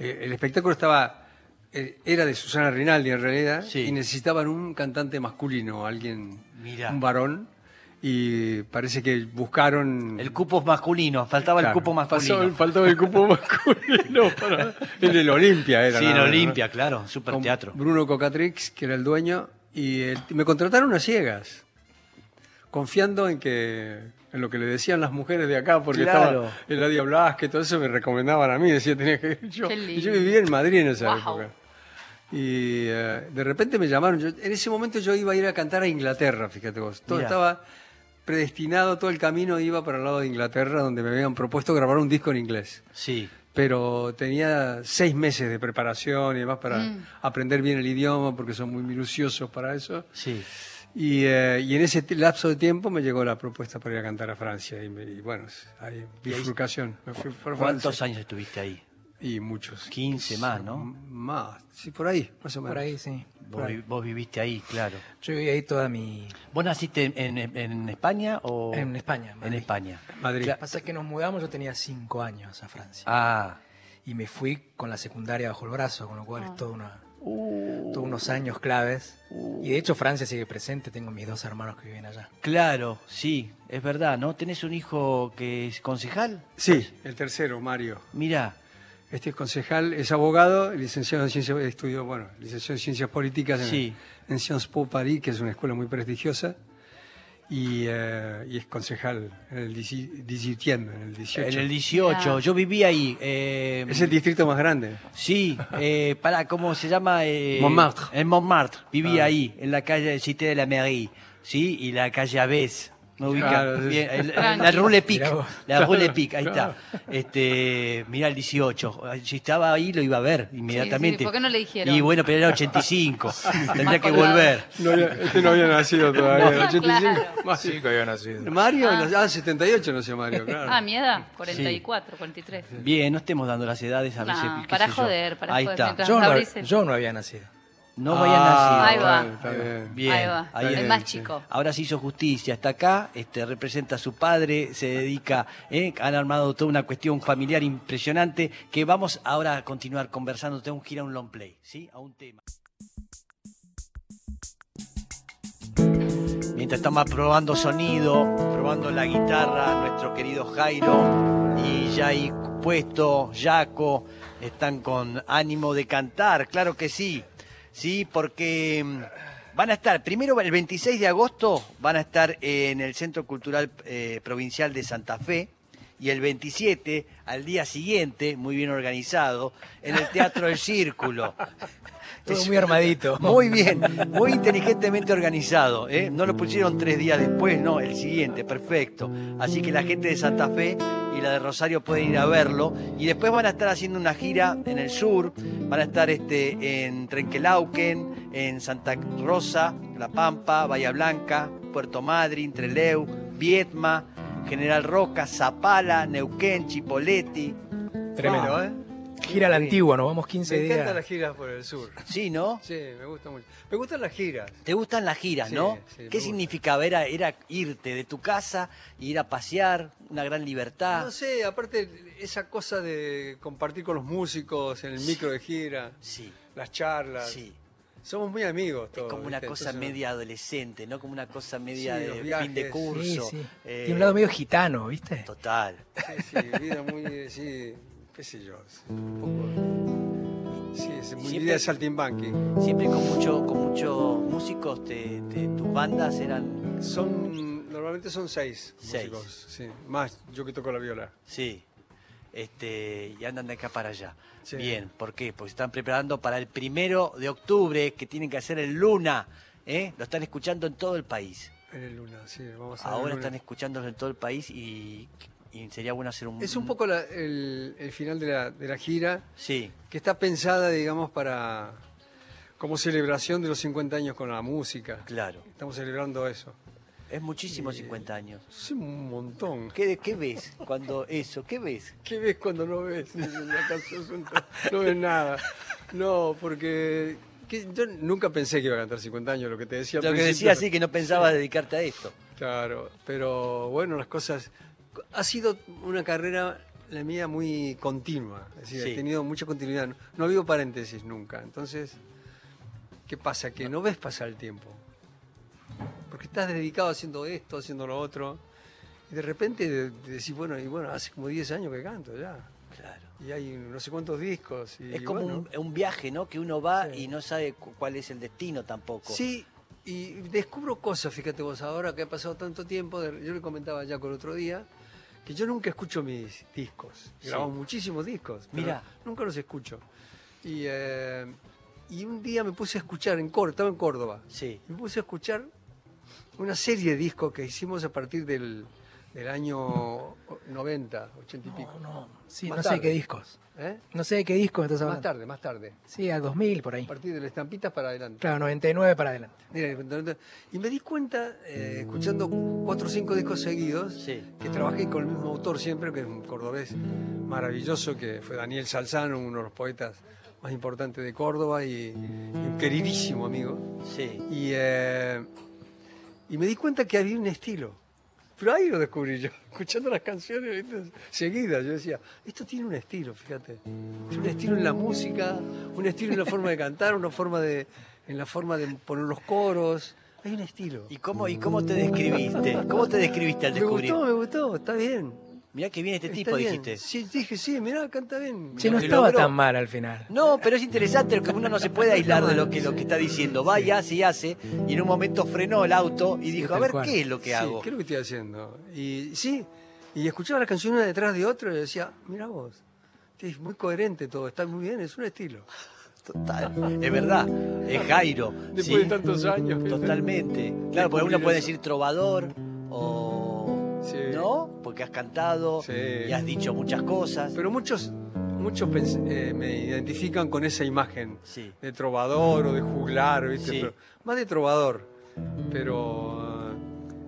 [SPEAKER 3] eh, el espectáculo estaba. Eh, era de Susana Rinaldi en realidad,
[SPEAKER 2] Sí.
[SPEAKER 3] y necesitaban un cantante masculino, alguien.
[SPEAKER 2] Mirá.
[SPEAKER 3] Un varón, y parece que buscaron.
[SPEAKER 2] El cupo masculino, faltaba el cupo
[SPEAKER 3] pasó-
[SPEAKER 2] masculino.
[SPEAKER 3] faltaba el cupo masculino para. En el Olimpia era.
[SPEAKER 2] Sí, en. Olimpia, claro, super
[SPEAKER 3] con
[SPEAKER 2] teatro.
[SPEAKER 3] Bruno Cocatrix, que era el dueño, y él- me contrataron a ciegas, confiando en que en lo que le decían las mujeres de acá, porque
[SPEAKER 2] Claro.
[SPEAKER 3] estaba Eladia Blasque, todo eso me recomendaban a mí, decía tenía que ir yo. Y yo vivía en Madrid en esa
[SPEAKER 7] Wow.
[SPEAKER 3] época. Y eh, de repente me llamaron, yo- en ese momento yo iba a ir a cantar a Inglaterra, fíjate vos, todo
[SPEAKER 2] Mirá.
[SPEAKER 3] estaba predestinado, todo el camino iba para el lado de Inglaterra, donde me habían propuesto grabar un disco en inglés
[SPEAKER 2] Sí,
[SPEAKER 3] pero tenía seis meses de preparación y demás para
[SPEAKER 7] Mm.
[SPEAKER 3] aprender bien el idioma, porque son muy minuciosos para eso.
[SPEAKER 2] sí.
[SPEAKER 3] Y, eh, y en ese lapso de tiempo me llegó la propuesta para ir a cantar a Francia. Y, me- y bueno, hay bifurcación. Me fui por
[SPEAKER 2] ¿Cuántos años estuviste ahí?
[SPEAKER 3] Y muchos.
[SPEAKER 2] 15 más, ¿no?
[SPEAKER 3] Más, sí, por ahí, más o menos.
[SPEAKER 5] Por ahí, sí.
[SPEAKER 2] Vos, vi- vos viviste ahí, claro.
[SPEAKER 5] Yo viví ahí toda mi...
[SPEAKER 2] ¿Vos naciste en, en- en España o...?
[SPEAKER 5] En España,
[SPEAKER 2] En
[SPEAKER 5] Madrid.
[SPEAKER 2] España.
[SPEAKER 3] Madrid.
[SPEAKER 5] Lo que pasa es que nos mudamos, yo tenía cinco años a Francia.
[SPEAKER 2] Ah,
[SPEAKER 5] Y me fui con la secundaria bajo el brazo, con lo cual
[SPEAKER 7] Ah.
[SPEAKER 5] es toda una,
[SPEAKER 2] Uh.
[SPEAKER 5] todos unos años claves. Y de hecho Francia sigue presente, tengo mis dos hermanos que viven allá.
[SPEAKER 2] claro, sí, es verdad, ¿no? ¿Tenés un hijo que es concejal?
[SPEAKER 3] Sí, el tercero, Mario.
[SPEAKER 2] Mirá,
[SPEAKER 3] Este es concejal, es abogado, licenciado en ciencias, estudió, bueno, licenciado en ciencias políticas en,
[SPEAKER 2] Sí.
[SPEAKER 3] en Sciences Po Paris, que es una escuela muy prestigiosa, y, eh, y es concejal en el 17, en el 18.
[SPEAKER 2] en el 18,
[SPEAKER 7] Mirá.
[SPEAKER 2] yo viví ahí. eh,
[SPEAKER 3] Es el distrito más grande.
[SPEAKER 2] Sí, eh, para, ¿cómo se llama? Eh,
[SPEAKER 3] Montmartre.
[SPEAKER 2] En Montmartre, viví
[SPEAKER 3] Ah.
[SPEAKER 2] ahí, en la calle Cité de la Mairie, ¿sí? Y la calle Aves. ¿No ubica?
[SPEAKER 3] Claro, sí.
[SPEAKER 2] Bien, el- la Rue Le Pic,
[SPEAKER 5] Mirá
[SPEAKER 2] la Rue Le Pic, ahí está. Este, mira el 18. Si estaba ahí lo iba a ver inmediatamente.
[SPEAKER 7] sí, ¿por qué no le dijeron?
[SPEAKER 2] Y bueno, pero era 85. Tendría
[SPEAKER 7] Más
[SPEAKER 2] que volver.
[SPEAKER 3] No había- este no había nacido todavía, en el 85.
[SPEAKER 7] Claro.
[SPEAKER 3] Mario,
[SPEAKER 5] que había nacido.
[SPEAKER 3] Mario, ah. 78 nació Mario, claro.
[SPEAKER 7] Ah, mi edad, 44, 43.
[SPEAKER 2] Bien, no estemos dando las edades a
[SPEAKER 7] No,
[SPEAKER 2] veces. qué
[SPEAKER 7] para
[SPEAKER 2] sé yo.
[SPEAKER 7] joder, para
[SPEAKER 2] Ahí
[SPEAKER 7] joder,
[SPEAKER 2] está.
[SPEAKER 5] Yo no, yo no había nacido.
[SPEAKER 2] No vayan
[SPEAKER 3] Ah,
[SPEAKER 2] nacido.
[SPEAKER 7] Ahí va.
[SPEAKER 3] bien.
[SPEAKER 2] Bien,
[SPEAKER 7] Ahí va,
[SPEAKER 2] ahí
[SPEAKER 7] el
[SPEAKER 2] es.
[SPEAKER 7] más chico.
[SPEAKER 2] Ahora se hizo justicia, está acá, este, representa a su padre, se dedica, eh, han armado toda una cuestión familiar impresionante que vamos ahora a continuar conversando, tenemos que ir a un long play, ¿sí? A un tema. Mientras estamos probando sonido, probando la guitarra, nuestro querido Jairo y ya hay puesto, Jaco, están con ánimo de cantar, claro que sí, sí, porque mm, van a estar, primero el 26 de agosto van a estar en el Centro Cultural eh, Provincial de Santa Fe y el 27, al día siguiente, muy bien organizado, en el Teatro del Círculo.
[SPEAKER 5] Todo
[SPEAKER 2] Es-
[SPEAKER 5] muy armadito.
[SPEAKER 2] muy bien, muy inteligentemente organizado. ¿eh? No lo pusieron tres días después, no, el siguiente, perfecto. Así que la gente de Santa Fe y la de Rosario pueden ir a verlo. Y después van a estar haciendo una gira en el sur, van a estar este, en Trenquelauquen, en Santa Rosa, La Pampa, Bahía Blanca, Puerto Madryn, Treleu, Vietma, General Roca, Zapala, Neuquén, Chipoleti.
[SPEAKER 5] Tremendo.
[SPEAKER 2] Wow, ¿eh?
[SPEAKER 5] Gira a la antigua, nos vamos 15
[SPEAKER 3] Me encantan
[SPEAKER 5] días.
[SPEAKER 3] las giras por el sur.
[SPEAKER 2] Sí, ¿no?
[SPEAKER 3] Sí, me gusta mucho. Me gustan las giras.
[SPEAKER 2] ¿Te gustan las giras,
[SPEAKER 3] Sí,
[SPEAKER 2] no?
[SPEAKER 3] sí,
[SPEAKER 2] ¿Qué significaba? Era, era irte de tu casa, ir a pasear, una gran libertad.
[SPEAKER 3] No sé, aparte esa cosa de compartir con los músicos en el micro de gira,
[SPEAKER 2] Sí,
[SPEAKER 3] las charlas.
[SPEAKER 2] sí.
[SPEAKER 3] Somos muy amigos
[SPEAKER 2] Es
[SPEAKER 3] todos.
[SPEAKER 2] como una
[SPEAKER 3] ¿viste?
[SPEAKER 2] cosa
[SPEAKER 3] Entonces,
[SPEAKER 2] media adolescente, ¿no? Como una cosa media
[SPEAKER 3] Sí,
[SPEAKER 2] de
[SPEAKER 3] viajes.
[SPEAKER 2] fin de
[SPEAKER 5] Sí,
[SPEAKER 2] curso.
[SPEAKER 5] sí.
[SPEAKER 2] Eh,
[SPEAKER 5] Tiene un lado medio gitano, ¿viste?
[SPEAKER 2] Total.
[SPEAKER 3] Sí, sí, vida muy, sí, qué sé yo. Un poco. Sí, es muy
[SPEAKER 2] Siempre-
[SPEAKER 3] vida de saltimbanqui.
[SPEAKER 2] Siempre con mucho, con muchos músicos, te- te- tus bandas eran.
[SPEAKER 3] Son, normalmente son seis,
[SPEAKER 2] Seis.
[SPEAKER 3] músicos, sí. Más yo que toco la viola.
[SPEAKER 2] Sí. Este, y andan de acá para allá.
[SPEAKER 3] Sí.
[SPEAKER 2] Bien, ¿por qué? Porque se están preparando para el primero de octubre, que tienen que hacer el Luna. ¿eh? Lo están escuchando en todo el país.
[SPEAKER 3] En el Luna, sí, vamos a ver
[SPEAKER 2] Ahora
[SPEAKER 3] el Luna.
[SPEAKER 2] están escuchándolo en todo el país y, y sería bueno hacer un.
[SPEAKER 3] Es un poco la- el, el final de la, de la gira,
[SPEAKER 2] Sí,
[SPEAKER 3] que está pensada, digamos, para como celebración de los 50 años con la música.
[SPEAKER 2] claro.
[SPEAKER 3] Estamos celebrando eso.
[SPEAKER 2] Es muchísimo
[SPEAKER 3] Y-
[SPEAKER 2] 50 años.
[SPEAKER 3] Es un montón.
[SPEAKER 2] ¿Qué, qué ves cuando eso? ¿Qué ves?
[SPEAKER 3] ¿Qué ves cuando no ves? No ves nada. No, porque que yo nunca pensé que iba a cantar 50 años, lo que te decía al
[SPEAKER 2] Lo que decía así, que no pensabas dedicarte a esto.
[SPEAKER 3] Claro, pero bueno, las cosas... Ha sido una carrera, la mía, muy continua. Es decir,
[SPEAKER 2] Sí.
[SPEAKER 3] he tenido mucha continuidad. No, no ha habido paréntesis nunca. Entonces, ¿qué pasa? Que no ves pasar el tiempo. Porque estás dedicado haciendo esto, haciendo lo otro. Y de repente de- de decís, bueno, y bueno, hace como 10 años que canto ya.
[SPEAKER 2] Claro.
[SPEAKER 3] Y hay no sé cuántos discos. Y,
[SPEAKER 2] Es como
[SPEAKER 3] bueno,
[SPEAKER 2] un, un viaje, ¿no? Que uno va
[SPEAKER 3] Sí.
[SPEAKER 2] y no sabe cu- cuál es el destino tampoco.
[SPEAKER 3] Sí, y descubro cosas, fíjate vos, ahora que ha pasado tanto tiempo, yo le comentaba ya con otro día, que yo nunca escucho mis discos.
[SPEAKER 2] Sí.
[SPEAKER 3] Grabamos muchísimos discos.
[SPEAKER 2] Mirá.
[SPEAKER 3] Nunca los escucho. Y, eh, y un día me puse a escuchar, en Córdoba, estaba en Córdoba,
[SPEAKER 2] Sí.
[SPEAKER 3] me puse a escuchar una serie de discos que hicimos a partir del, del año 90, 80 y pico.
[SPEAKER 5] No, no. Sí,
[SPEAKER 3] Más
[SPEAKER 5] no sé
[SPEAKER 3] tarde.
[SPEAKER 5] qué discos.
[SPEAKER 3] ¿Eh?
[SPEAKER 5] No sé de qué disco me estás
[SPEAKER 3] Más
[SPEAKER 5] hablando.
[SPEAKER 3] tarde, más tarde.
[SPEAKER 5] Sí, a 2000 por ahí.
[SPEAKER 3] A partir de las estampitas para adelante.
[SPEAKER 5] Claro, 99 para adelante.
[SPEAKER 3] Y me di cuenta, eh, escuchando cuatro o cinco discos seguidos,
[SPEAKER 2] Sí.
[SPEAKER 3] que trabajé con el mismo autor siempre, que es un cordobés maravilloso, que fue Daniel Salzano, uno de los poetas más importantes de Córdoba y, y un queridísimo amigo.
[SPEAKER 2] Sí.
[SPEAKER 3] Y, eh, y me di cuenta que había un estilo. Pero ahí lo descubrí yo, escuchando las canciones seguidas. Yo decía, esto tiene un estilo, fíjate. Tiene un estilo en la música, un estilo en la forma de cantar, una forma de, en la forma de poner los coros. Hay un estilo.
[SPEAKER 2] ¿Y cómo, ¿Y cómo te describiste? ¿Cómo te describiste al
[SPEAKER 3] me
[SPEAKER 2] descubrir?
[SPEAKER 3] gustó, me gustó, está bien.
[SPEAKER 2] Mirá que viene este
[SPEAKER 3] Está
[SPEAKER 2] tipo,
[SPEAKER 3] bien.
[SPEAKER 2] dijiste.
[SPEAKER 3] Sí, dije, sí, mirá, canta bien.
[SPEAKER 5] Sí, no estaba
[SPEAKER 2] logró.
[SPEAKER 5] tan mal al final.
[SPEAKER 2] No, pero es interesante que uno no se puede aislar de lo que, lo que está diciendo. Va y hace y hace, y en un momento frenó el auto y dijo, a ver,
[SPEAKER 5] cual.
[SPEAKER 2] ¿qué es lo que
[SPEAKER 3] Sí,
[SPEAKER 2] hago?
[SPEAKER 3] ¿Qué es lo que estoy haciendo? Y sí, y escuchaba las canciones una detrás de otra y decía, mira vos, es muy coherente todo, está muy bien, es un estilo.
[SPEAKER 2] Total, es verdad, es Jairo.
[SPEAKER 3] Después
[SPEAKER 2] ¿sí?
[SPEAKER 3] de tantos años.
[SPEAKER 2] Totalmente. Claro, porque uno puede decir trovador o... Porque has cantado
[SPEAKER 3] Sí.
[SPEAKER 2] y has dicho muchas cosas.
[SPEAKER 3] Pero muchos, muchos eh, me identifican con esa imagen
[SPEAKER 2] Sí.
[SPEAKER 3] de trovador o de juglar, ¿viste?
[SPEAKER 2] Sí.
[SPEAKER 3] Pero- más de trovador. Pero,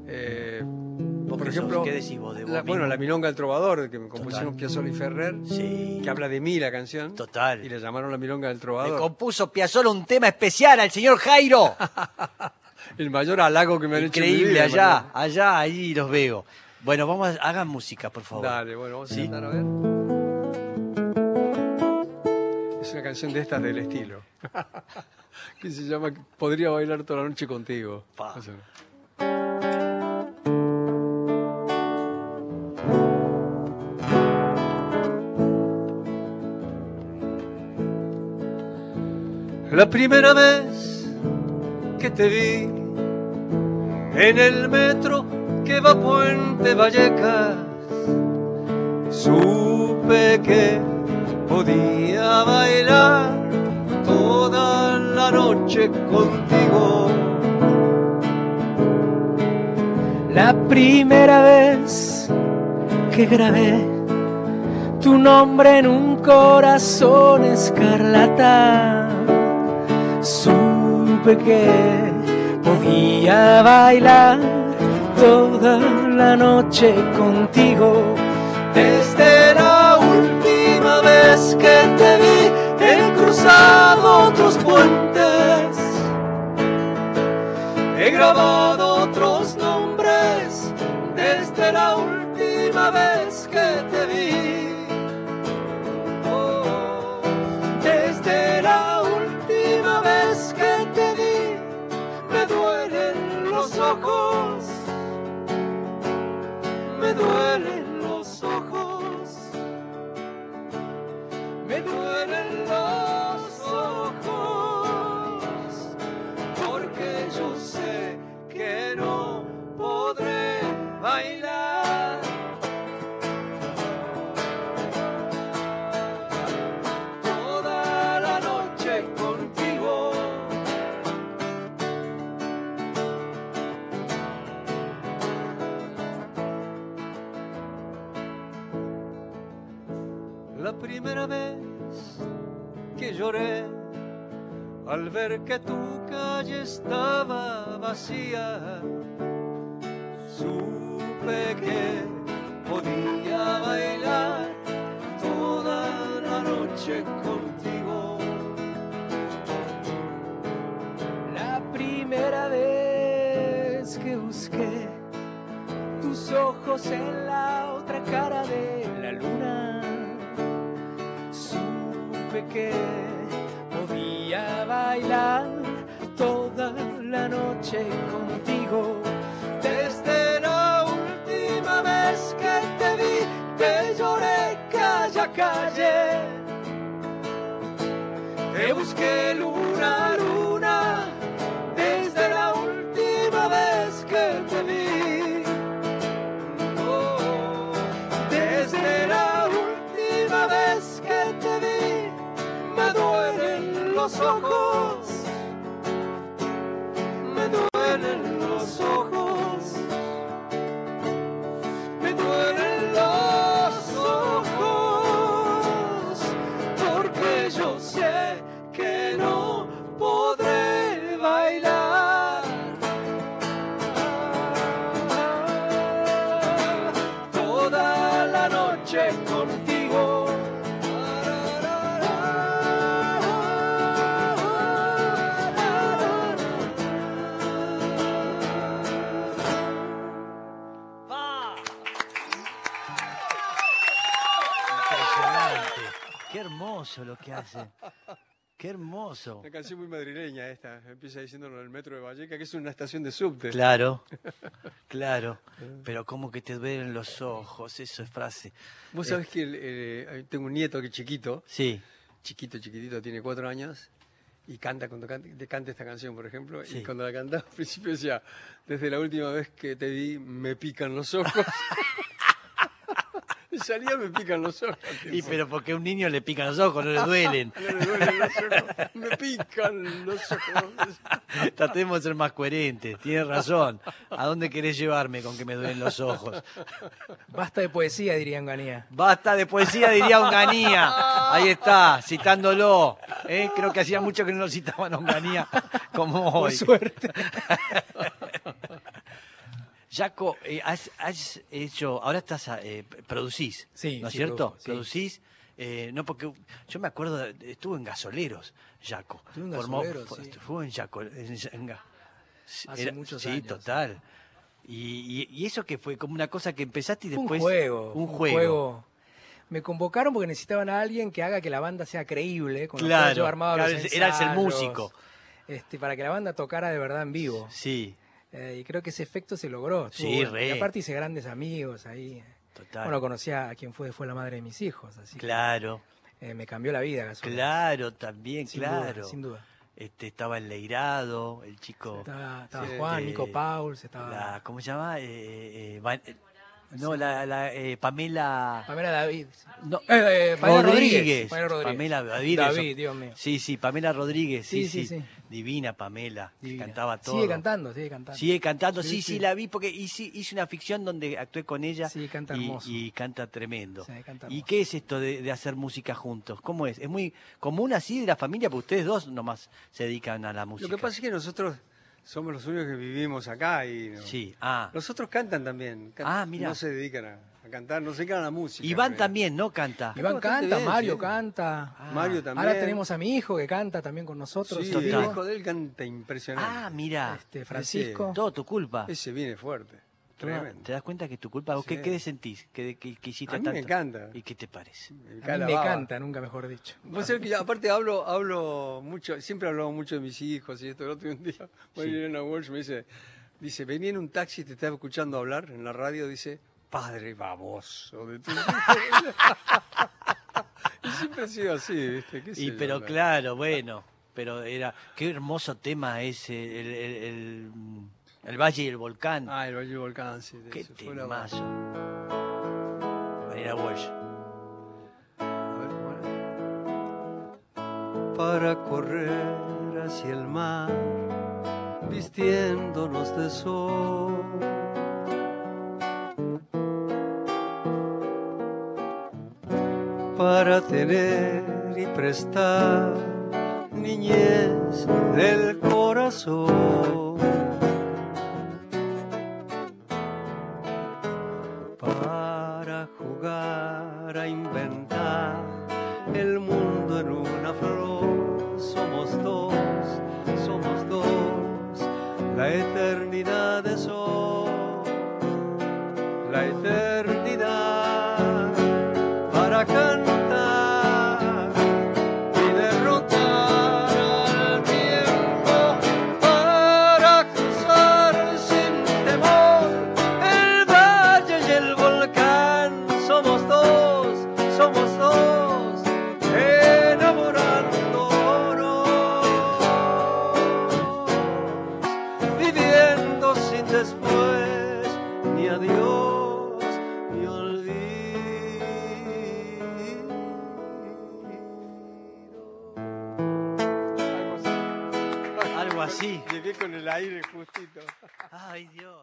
[SPEAKER 3] eh,
[SPEAKER 2] ¿Vos
[SPEAKER 3] por
[SPEAKER 2] qué sos?
[SPEAKER 3] ejemplo,
[SPEAKER 2] ¿Qué decís vos de vos
[SPEAKER 3] la- bueno, la Milonga del Trovador, que me compusieron Piazzolla y Ferrer,
[SPEAKER 2] Sí.
[SPEAKER 3] que habla de mí la canción.
[SPEAKER 2] Total.
[SPEAKER 3] Y le llamaron la Milonga del Trovador.
[SPEAKER 2] compuso Piazzolla un tema especial al señor Jairo.
[SPEAKER 3] El mayor halago que me han hecho
[SPEAKER 2] Increíble, allá, allá, ahí los veo. Bueno, vamos, a, hagan música, por favor.
[SPEAKER 3] Dale, bueno, vamos
[SPEAKER 2] Sí.
[SPEAKER 3] a cantar a ver. Es una canción de estas del estilo. que se llama Podría bailar toda la noche contigo.
[SPEAKER 2] Pa.
[SPEAKER 3] La primera vez que te vi en el metro que va Puente Vallecas, supe que podía bailar toda la noche contigo.
[SPEAKER 5] La primera vez que grabé tu nombre en un corazón escarlata, supe que podía bailar toda la noche contigo.
[SPEAKER 3] Desde la última vez que te vi, he cruzado otros puentes, he grabado otros nombres desde la última ver que tu calle estaba vacía, supe que podía bailar toda la noche contigo.
[SPEAKER 5] La primera vez que busqué tus ojos en la otra cara la
[SPEAKER 2] hace. Qué hermoso.
[SPEAKER 3] Una canción muy madrileña esta. Empieza diciéndolo en el metro de Valleca, que es una estación de subte.
[SPEAKER 2] Claro, claro. Pero como que te duelen los ojos, eso es frase.
[SPEAKER 3] Vos sabés que el- eh, tengo un nieto que es chiquito,
[SPEAKER 2] Sí,
[SPEAKER 3] chiquito, chiquitito, tiene cuatro años, y canta cuando canta, te canta esta canción, por ejemplo,
[SPEAKER 2] Sí.
[SPEAKER 3] y cuando la cantaba al principio decía, desde la última vez que te vi, me pican los ojos. salía, me pican los ojos.
[SPEAKER 2] y pero porque a un niño le pican los ojos, no le duelen.
[SPEAKER 3] No le duelen los ojos, me pican los ojos.
[SPEAKER 2] Tratemos de ser más coherentes, tienes razón. ¿A dónde querés llevarme con que me duelen los ojos?
[SPEAKER 5] Basta de poesía, diría Enganía.
[SPEAKER 2] Basta de poesía, diría Onganía. Ahí está, citándolo. ¿eh? Creo que hacía mucho que no lo citaban a Onganía como
[SPEAKER 5] Por
[SPEAKER 2] hoy.
[SPEAKER 5] suerte.
[SPEAKER 2] Jaco, eh, has, has hecho, ahora estás, a- eh, producís,
[SPEAKER 5] Sí,
[SPEAKER 2] ¿no es
[SPEAKER 5] sí,
[SPEAKER 2] cierto?
[SPEAKER 5] produzco, sí.
[SPEAKER 2] Producís, eh, no porque yo me acuerdo, de- estuvo en Gasoleros, Jaco.
[SPEAKER 5] Estuvo en
[SPEAKER 2] Formó-
[SPEAKER 5] Gasoleros, sí.
[SPEAKER 2] Estuvo en Jaco, en- en
[SPEAKER 5] Hace muchos
[SPEAKER 2] sí,
[SPEAKER 5] años.
[SPEAKER 2] total. Y, y- y eso que fue como una cosa que empezaste y después
[SPEAKER 5] un juego.
[SPEAKER 2] un
[SPEAKER 5] fue
[SPEAKER 2] juego.
[SPEAKER 5] Me convocaron porque necesitaban a alguien que haga que la banda sea creíble. Con lo
[SPEAKER 2] Claro,
[SPEAKER 5] cual yo armaba los
[SPEAKER 2] eras el músico.
[SPEAKER 5] Este, para que la banda tocara de verdad en vivo.
[SPEAKER 2] Sí,
[SPEAKER 5] Eh, y creo que ese efecto se logró. estuvo
[SPEAKER 2] Sí,
[SPEAKER 5] bueno.
[SPEAKER 2] re.
[SPEAKER 5] Y aparte hice grandes amigos ahí.
[SPEAKER 2] total.
[SPEAKER 5] Bueno, conocía a quien fue, fue la madre de mis hijos. Así que,
[SPEAKER 2] claro,
[SPEAKER 5] eh, me cambió la vida. Gasolina.
[SPEAKER 2] claro, también,
[SPEAKER 5] Sin
[SPEAKER 2] claro.
[SPEAKER 5] duda, sin duda.
[SPEAKER 2] Este, estaba el Leirado, el chico.
[SPEAKER 5] Estaba, estaba
[SPEAKER 3] Sí.
[SPEAKER 5] Juan, Nico Pauls, estaba
[SPEAKER 2] la, ¿Cómo se llama? Eh, eh, eh, no, la, la, eh, Pamela.
[SPEAKER 5] Pamela David.
[SPEAKER 2] No,
[SPEAKER 5] Eh, eh, Pamela
[SPEAKER 2] Rodríguez.
[SPEAKER 5] Rodríguez. Pamela Rodríguez.
[SPEAKER 2] Pamela David.
[SPEAKER 5] Dios mío.
[SPEAKER 2] Sí, sí, Pamela Rodríguez. Sí, sí.
[SPEAKER 5] Sí.
[SPEAKER 2] Divina Pamela. que cantaba todo.
[SPEAKER 5] Sigue cantando, sigue cantando.
[SPEAKER 2] Sigue cantando, sí,
[SPEAKER 5] Sí,
[SPEAKER 2] sí,
[SPEAKER 5] sí.
[SPEAKER 2] la vi porque hice, hice una ficción donde actué con ella
[SPEAKER 5] Sí, canta
[SPEAKER 2] y,
[SPEAKER 5] hermoso.
[SPEAKER 2] y canta tremendo.
[SPEAKER 5] Sí, canta
[SPEAKER 2] ¿Y qué es esto de, de hacer música juntos? ¿Cómo es? ¿Es muy común así de la familia? Porque ustedes dos nomás se dedican a la música.
[SPEAKER 3] Lo que pasa es que nosotros somos los únicos que vivimos acá y no-
[SPEAKER 2] Sí, ah,
[SPEAKER 3] los otros cantan también. can-
[SPEAKER 2] Ah, mira.
[SPEAKER 3] No se dedican a, a cantar, nos encanta la música.
[SPEAKER 2] Iván
[SPEAKER 3] pero-
[SPEAKER 2] también, ¿no? Canta.
[SPEAKER 5] Iván canta,
[SPEAKER 3] bien,
[SPEAKER 5] Mario
[SPEAKER 3] sí.
[SPEAKER 5] canta.
[SPEAKER 3] Mario también.
[SPEAKER 5] Ahora tenemos a mi hijo que canta también con nosotros.
[SPEAKER 3] Sí, el hijo de él canta impresionante.
[SPEAKER 2] Ah, mira.
[SPEAKER 5] Este, Francisco.
[SPEAKER 2] Todo tu culpa.
[SPEAKER 3] Ese viene fuerte. Tremendo.
[SPEAKER 2] ¿Te das cuenta que es tu culpa? ¿Vos qué,
[SPEAKER 3] Sí.
[SPEAKER 2] qué sentís? ¿Qué, qué- qué hiciste
[SPEAKER 3] A mí me encanta.
[SPEAKER 2] ¿Y qué te parece?
[SPEAKER 3] Me
[SPEAKER 5] A mí
[SPEAKER 3] cae la
[SPEAKER 5] me
[SPEAKER 3] baba.
[SPEAKER 5] canta, nunca mejor dicho.
[SPEAKER 3] Vos sabés que yo, aparte hablo, hablo mucho, siempre hablo mucho de mis hijos y esto. El otro día, Mariana Walsh me dice, dice, venía en un taxi y te estaba escuchando hablar en la radio, dice, padre baboso de tu Y siempre ha sido así, ¿viste? ¿Qué sé
[SPEAKER 2] Y pero
[SPEAKER 3] la-
[SPEAKER 2] claro, bueno, pero era qué hermoso tema ese, el, el, el, el Valle y el Volcán.
[SPEAKER 3] Ah, el Valle del Volcán, sí. de
[SPEAKER 2] qué temazo. Mariana Walsh.
[SPEAKER 3] A ver, ¿cómo era? Para correr hacia el mar, vistiéndonos de sol. Para tener y prestar niñez del corazón. Para jugar a inventar el mundo en una flor. Somos dos, somos dos, la eternidad es hoy, la eternidad
[SPEAKER 2] Ay, Dios.